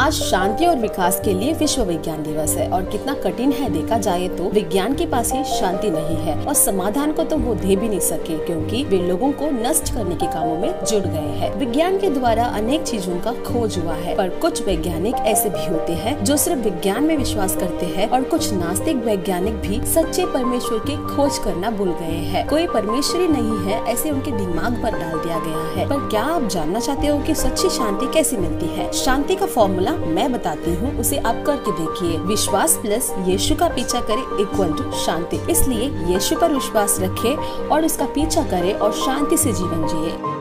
आज शांति और विकास के लिए विश्व विज्ञान दिवस है और कितना कठिन है देखा जाए तो विज्ञान के पास ही शांति नहीं है और समाधान को तो वो दे भी नहीं सके क्योंकि वे लोगों को नष्ट करने के कामों में जुड़ गए हैं। विज्ञान के द्वारा अनेक चीज़ों का खोज हुआ है, पर कुछ वैज्ञानिक ऐसे भी होते हैं जो सिर्फ़ विज्ञान में विश्वास करते हैं और कुछ नास्तिक वैज्ञानिक भी सच्चे परमेश्वर की खोज करना भूल गए हैं। कोई परमेश्वरी नहीं है, ऐसे उनके दिमाग पर डाल दिया गया है। पर क्या आप जानना चाहते हो कि सच्ची शांति कैसे मिलती है? शांति का फॉर्मूला मैं बताती हूँ, उसे आप करके देखिए। विश्वास प्लस यीशु का पीछा करे इक्वल टू शांति। इसलिए यीशु पर विश्वास रखे और उसका पीछा करे और शांति से जीवन जिए।